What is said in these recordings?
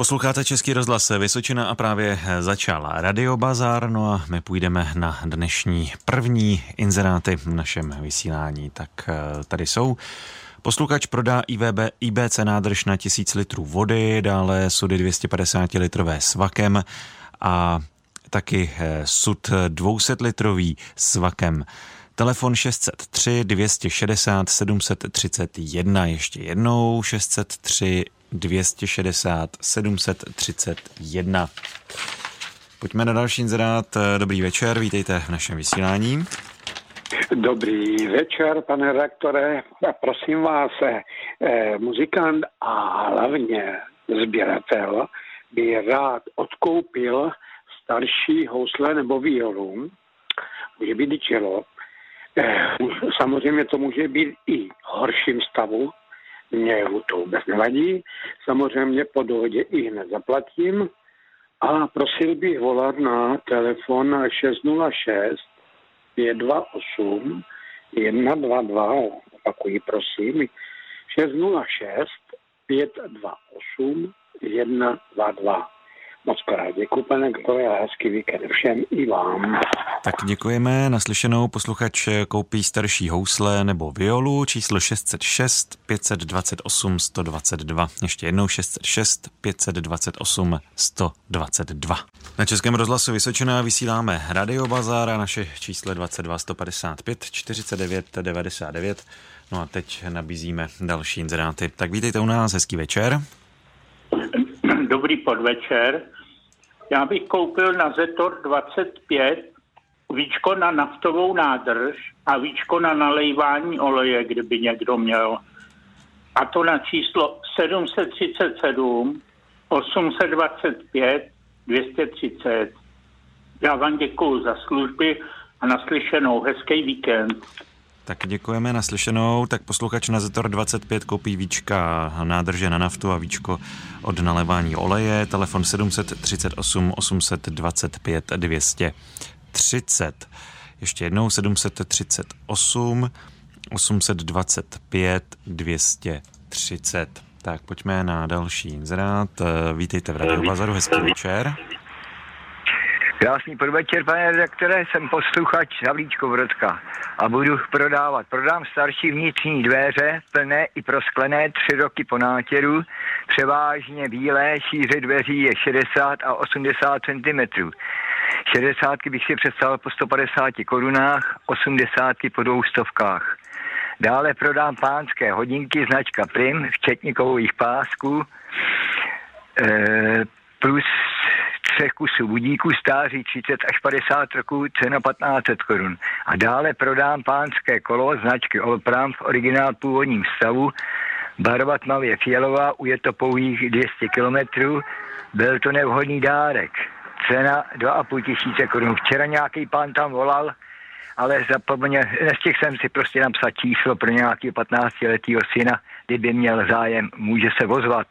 Posloucháte Český rozhlas Vysočina a právě začal Radio Bazar, no a my půjdeme na dnešní první inzeráty v našem vysílání. Tak eh, tady jsou. Posluchač prodá IVB, IBC nádrž na 1000 litrů vody, dále sudy 250 litrové s vakem a taky eh, sud 200 litrový s vakem. Telefon 603 260 731, ještě jednou 603 260 731. Pojďme na další inzerát. Dobrý večer, vítejte v našem vysílání. Dobrý večer, pane rektore. Prosím vás, eh, muzikant a hlavně sběratel by rád odkoupil starší housle nebo violu. Může být i čelo. Eh, samozřejmě to může být i horším stavu, mě to vůbec nevadí. Samozřejmě po dohodě i hned zaplatím. A prosil bych volat na telefon 606 528 122, opakuji prosím, 606 528 122. Moc krát děkuji, pane Gotové, a hezký víkend všem i vám. Tak děkujeme. Naslyšenou posluchač koupí starší housle nebo violu číslo 606 528 122. Ještě jednou 606 528 122. Na Českém rozhlasu Vysočina vysíláme Radio Bazar a naše číslo 22 155 49 99. No a teď nabízíme další inzeráty. Tak vítejte u nás, hezký večer. Dobrý podvečer. Já bych koupil na Zetor 25 víčko na naftovou nádrž a víčko na nalejvání oleje, kdyby někdo měl. A to na číslo 737 825 230. Já vám děkuji za služby a naslyšenou. Hezký víkend. Tak děkujeme naslyšenou. Tak posluchač na Zetor 25 koupí víčka nádrže na naftu a víčko od nalevání oleje. Telefon 738 825 230. Ještě jednou 738 825 230. Tak pojďme na další inzerát. Vítejte v Radio Bazaru, hezký večer. Krásný podvečer, pane redaktore, jsem posluchač Havlíčko Brodka a budu prodávat. Prodám starší vnitřní dveře, plné i prosklené, tři roky po nátěru, převážně bílé, šíře dveří je 60 a 80 cm. 60 bych si představil po 150 korunách, 80 po dvou stovkách. Dále prodám pánské hodinky značka Prim, včetně kovových pásků, e, plus třech kusů budíků stáří 30 až 50 roků, cena 1500 korun. A dále prodám pánské kolo značky Olpram v originál původním stavu, barva tmavě fialová, je to pouhých 200 kilometrů, byl to nevhodný dárek. Cena 2,5 tisíce korun. Včera nějaký pán tam volal, ale zapomněl, nestihl jsem si prostě napsat číslo pro nějakého 15-letého syna, kdyby měl zájem, může se vozvat.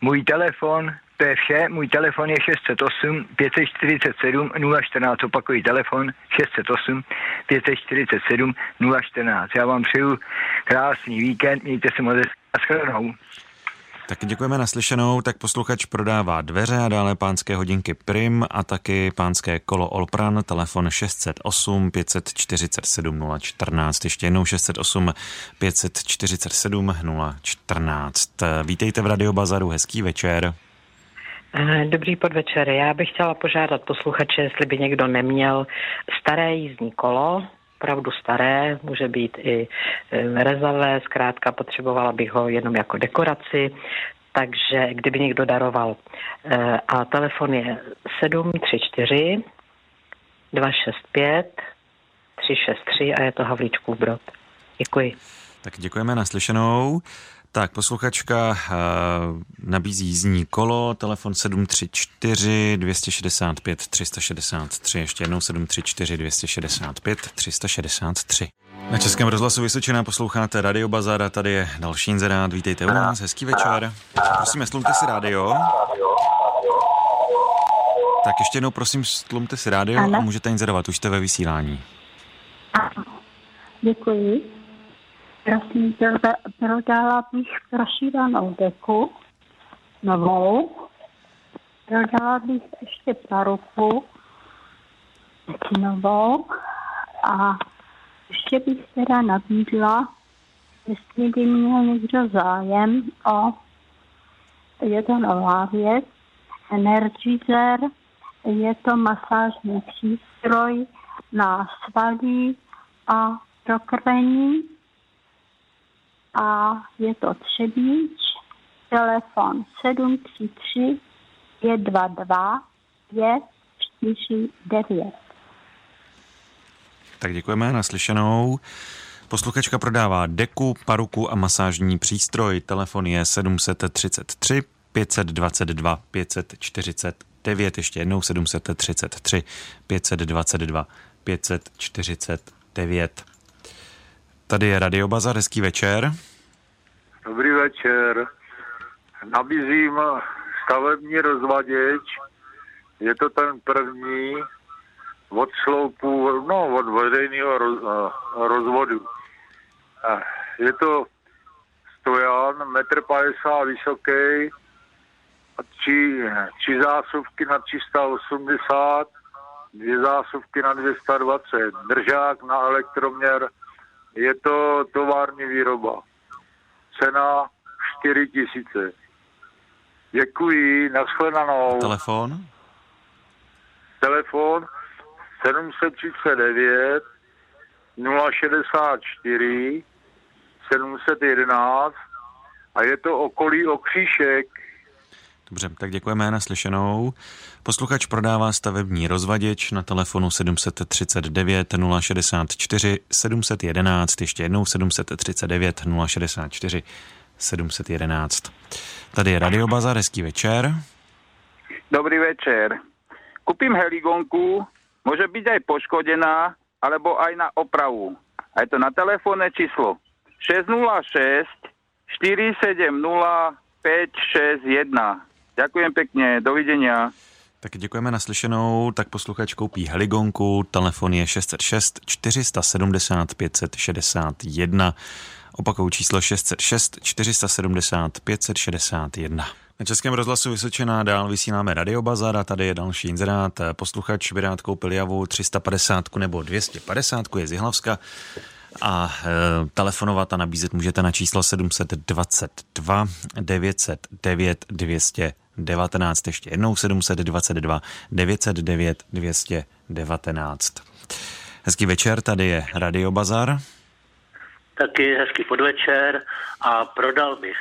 Můj telefon to je vše. Můj telefon je 608 547 014. Opakuji telefon 608 547 014. Já vám přeju krásný víkend, mějte se moc a shledanou. Tak děkujeme naslyšenou. Tak posluchač prodává dveře a dále pánské hodinky Prim a taky pánské kolo Olpran, telefon 608 547 014. Ještě jednou 608 547 014. Vítejte v Radio Bazaru, hezký večer. Eh, dobrý podvečer. Já bych chtěla požádat posluchače, jestli by někdo neměl staré jízdní kolo, opravdu staré, může být i eh, rezavé, zkrátka potřebovala bych ho jenom jako dekoraci, takže kdyby někdo daroval. Eh, a telefon je 734 265 363 a je to Havlíčkův brod. Děkuji. Tak děkujeme naslyšenou. Tak, posluchačka uh, nabízí jízdní kolo, telefon 734 265 363, ještě jednou 734 265 363. Na Českém rozhlasu Vysočená posloucháte Radio Bazar a tady je další inzerát. Vítejte u nás, hezký večer. Prosím, slumte si rádio. Tak ještě jednou prosím, slumte si rádio a můžete inzerovat, už jste ve vysílání. Děkuji. Prosím, prodala bych rozšířenou deku novou prodala bych ještě paruku novou a ještě bych teda nabídla, jestli by měl někdo zájem o, je to nová věc, Energizer, je to masážní přístroj na svalí a prokrvení a je to Třebíč, telefon 733 522 549. Tak děkujeme, naslyšenou. Posluchačka prodává deku, paruku a masážní přístroj. Telefon je 733 522 549. Ještě jednou 733 522 549. Tady je Radio Bazar, hezký večer. Dobrý večer. Nabízím stavební rozvaděč. Je to ten první od sloupu, no od veřejného roz, rozvodu. Je to stojan, 1,50 m vysoký, tři, tři zásuvky na 380, dvě zásuvky na 220, držák na elektroměr, je to tovární výroba. Cena 4 tisíce. Děkuji, nashledanou. Telefon? Telefon 739 064 711 a je to okolí okříšek. Dobře, tak děkujeme na slyšenou. Posluchač prodává stavební rozvaděč na telefonu 739 064 711, ještě jednou 739 064 711. Tady je Radio Bazar, hezký večer. Dobrý večer. Kupím heligonku, může být aj poškodená, alebo aj na opravu. A je to na telefónne číslo 606 470 561. Ďakujem pekne, dovidenia. Tak děkujeme naslyšenou. Tak posluchač koupí heligonku, telefon je 606 470 561. Opakou číslo 606 470 561. Na Českém rozhlasu Vysočená dál vysíláme Radiobazar a tady je další inzerát. Posluchač by rád koupil javu 350 nebo 250, je z Jihlavska a e, telefonovat a nabízet můžete na číslo 722 909 219. Ještě jednou 722 909 219. Hezký večer, tady je Radio Bazar. Taky hezký podvečer a prodal bych.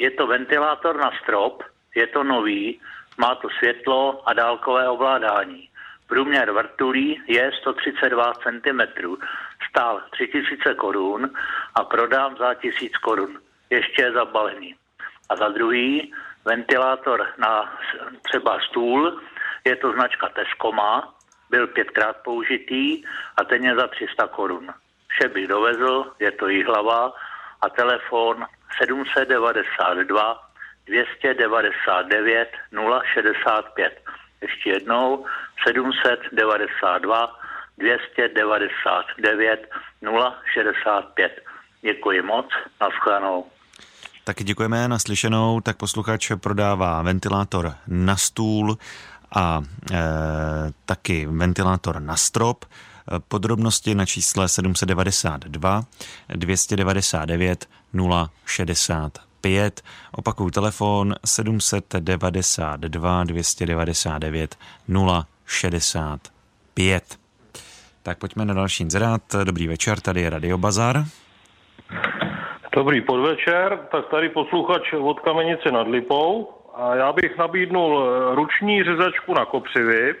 Je to ventilátor na strop, je to nový, má to světlo a dálkové ovládání. Průměr vrtulí je 132 cm, stál 3000 korun a prodám za 1000 korun. Ještě je zabalený. A za druhý, ventilátor na třeba stůl, je to značka Tescoma, byl pětkrát použitý a ten je za 300 korun. Vše bych dovezl, je to hlava a telefon 792 299 065. Ještě jednou 792 299 065. Děkuji moc, naschledanou. Taky děkujeme naslyšenou, tak posluchač prodává ventilátor na stůl a e, taky ventilátor na strop. Podrobnosti na čísle 792 299 065. Opakuju telefon 792 299 065. Tak pojďme na další inzerát. Dobrý večer, tady je Radio Bazar. Dobrý podvečer, tak tady posluchač od Kamenice nad Lipou. A já bych nabídnul eh, ruční řezačku na kopřivy,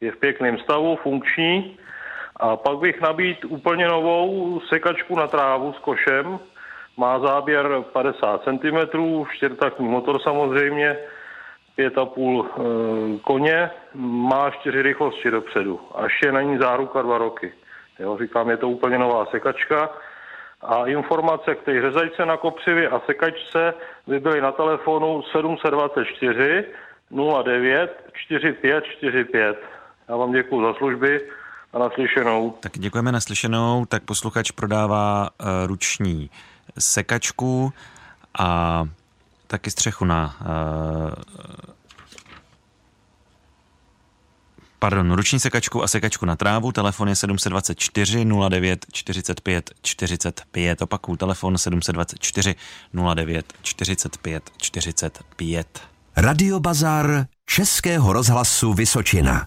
je v pěkném stavu, funkční. A pak bych nabít úplně novou sekačku na trávu s košem, má záběr 50 cm, čtyřtakní motor samozřejmě, 5,5 e, koně, má čtyři rychlosti dopředu. A ještě na ní záruka dva roky. Jo, říkám, je to úplně nová sekačka a informace k té řezajce na kopřivě a sekačce by byly na telefonu 724 09 4545. Já vám děkuji za služby a naslyšenou. Tak děkujeme naslyšenou. Tak posluchač prodává uh, ruční sekačku a taky střechu na uh, Pardon, ruční sekačku a sekačku na trávu, telefon je 724 09 45 45. Opakuju, telefon 724 09 45 45. Radio Bazar Českého rozhlasu Vysočina.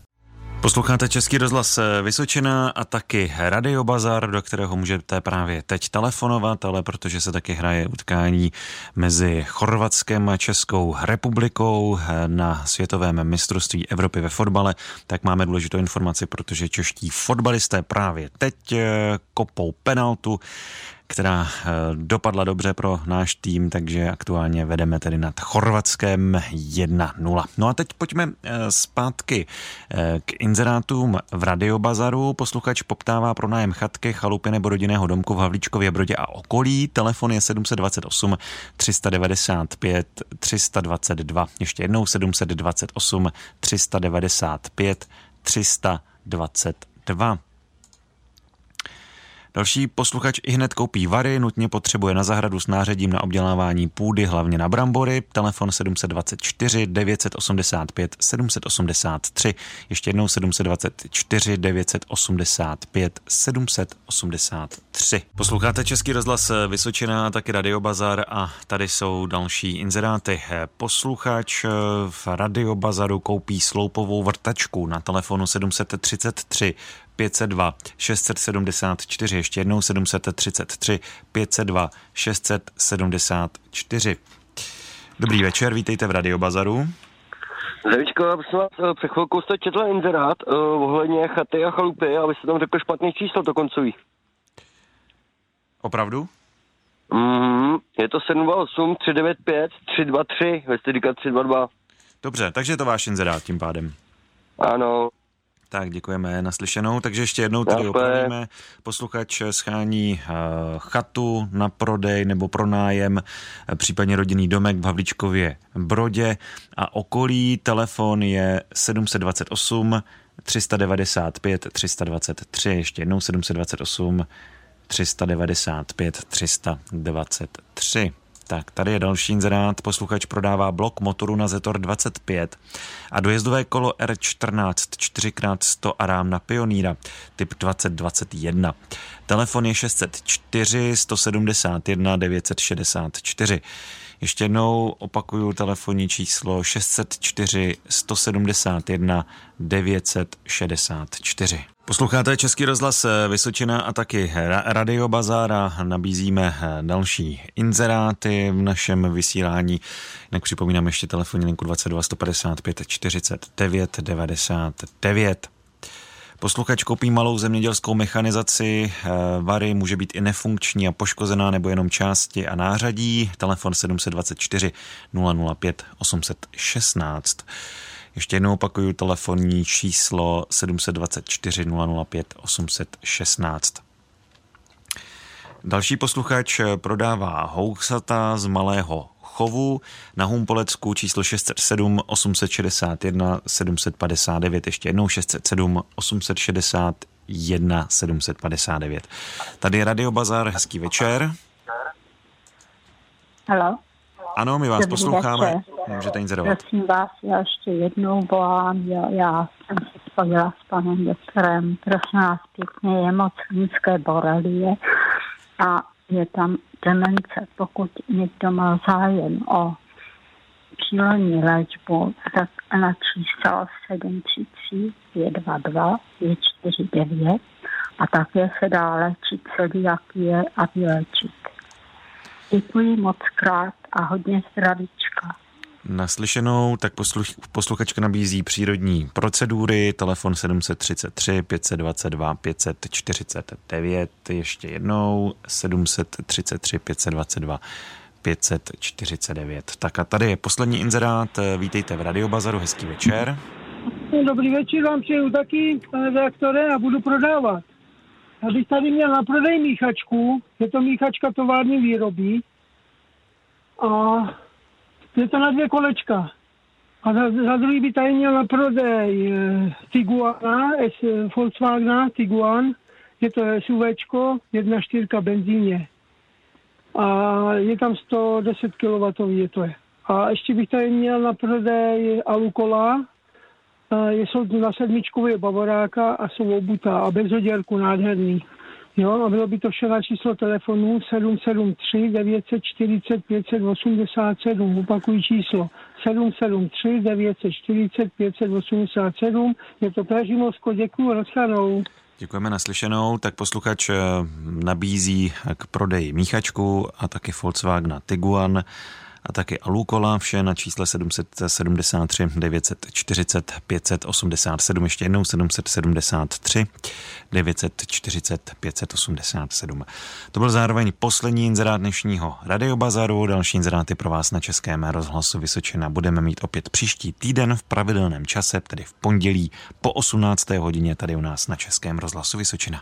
Posloucháte Český rozhlas Vysočina a taky Radio Bazar, do kterého můžete právě teď telefonovat, ale protože se taky hraje utkání mezi Chorvatskem a Českou republikou na světovém mistrovství Evropy ve fotbale, tak máme důležitou informaci, protože čeští fotbalisté právě teď eh, kopou penaltu která eh, dopadla dobře pro náš tým, takže aktuálně vedeme tedy nad Chorvatskem 1-0. No a teď pojďme eh, zpátky eh, k inzerátům v Radiobazaru. Posluchač poptává pro nájem chatky, chalupy nebo rodinného domku v Havlíčkově Brodě a okolí. Telefon je 728 395 322. Ještě jednou 728 395 322. Další posluchač i hned koupí vary, nutně potřebuje na zahradu s náředím na obdělávání půdy, hlavně na brambory. Telefon 724 985 783. Ještě jednou 724 985 783. Posloucháte Český rozhlas Vysočina, taky Radio Bazar a tady jsou další inzeráty. Posluchač v Radio Bazaru koupí sloupovou vrtačku na telefonu 733 502 674, ještě jednou 733 502 674. Dobrý večer, vítejte v Radio Bazaru. Zdravíčko, já prosím vás, eh, před chvilkou jste četl inzerát uh, ohledně chaty a chalupy, abyste tam řekl špatný číslo to koncový. Opravdu? Mm, je to 728 395 323, vy jste říkat 322. Dobře, takže je to váš inzerát tím pádem. Ano. Tak děkujeme naslyšenou. Takže ještě jednou tedy opravíme. Posluchač schání uh, chatu na prodej nebo pronájem, uh, případně rodinný domek v Havličkově Brodě a okolí. Telefon je 728 395 323. Ještě jednou 728 395 323. Tak, tady je další inzerát. Posluchač prodává blok motoru na Zetor 25 a dojezdové kolo R14 4x100 Arám na Pioníra typ 2021. Telefon je 604 171 964. Ještě jednou opakuju telefonní číslo 604 171 964. Posloucháte Český rozhlas Vysočina a taky Radio Bazára. Nabízíme další inzeráty v našem vysílání. Jinak připomínám ještě telefonní linku 22 155 49 99. Posluchač koupí malou zemědělskou mechanizaci, eh, vary může být i nefunkční a poškozená nebo jenom části a nářadí. Telefon 724 005 816. Ještě jednou opakuju telefonní číslo 724 005 816. Další posluchač prodává housata z malého chovu na Humpolecku číslo 607 861 759, ještě jednou 607 861 759. Tady je Radio Bazar, hezký večer. Halo. Ano, my vás Dobrý posloucháme. večer. Můžete inzerovat. Prosím vás, já ještě jednou volám, já, já jsem se spojila s panem doktorem, prosím vás pěkně, je moc nízké borelie a je tam demence. Pokud někdo má zájem o přírodní léčbu, tak na číslo 733 522 549 a také se dá léčit celiakie a vyléčit. Děkuji moc krát a hodně zdravíčka. Naslyšenou, tak posluch, posluchačka nabízí přírodní procedury, telefon 733 522 549, ještě jednou 733 522 549. Tak a tady je poslední inzerát, vítejte v Radiobazaru, hezký večer. Dobrý večer vám přeju taky, pane redaktore, a budu prodávat. Já bych tady měl na prodej míchačku, je to míchačka tovární výroby a je to na dvě kolečka. A za, za druhý by tady měl na prodej e, Tiguana, S, Volkswagena Tiguan, je to SUVčko, 1.4 benzíně. A je tam 110 kW, je to je. A ještě bych tady měl na prodej Alukola, jsou na sedmičkově bavoráka a jsou obutá a bez oděrku nádherný. Jo, a bylo by to vše na číslo telefonu 773 940 587. Opakují číslo 773 940 587. Je to Pražimovsko, děkuji, nashledanou. Děkujeme naslyšenou. Tak posluchač eh, nabízí k prodeji míchačku a taky Volkswagen Tiguan a taky Alukola, vše na čísle 773 940 587, ještě jednou 773 940 587. To byl zároveň poslední inzerát dnešního radiobazaru. Další inzeráty pro vás na Českém rozhlasu Vysočina budeme mít opět příští týden v pravidelném čase, tedy v pondělí po 18. hodině tady u nás na Českém rozhlasu Vysočina.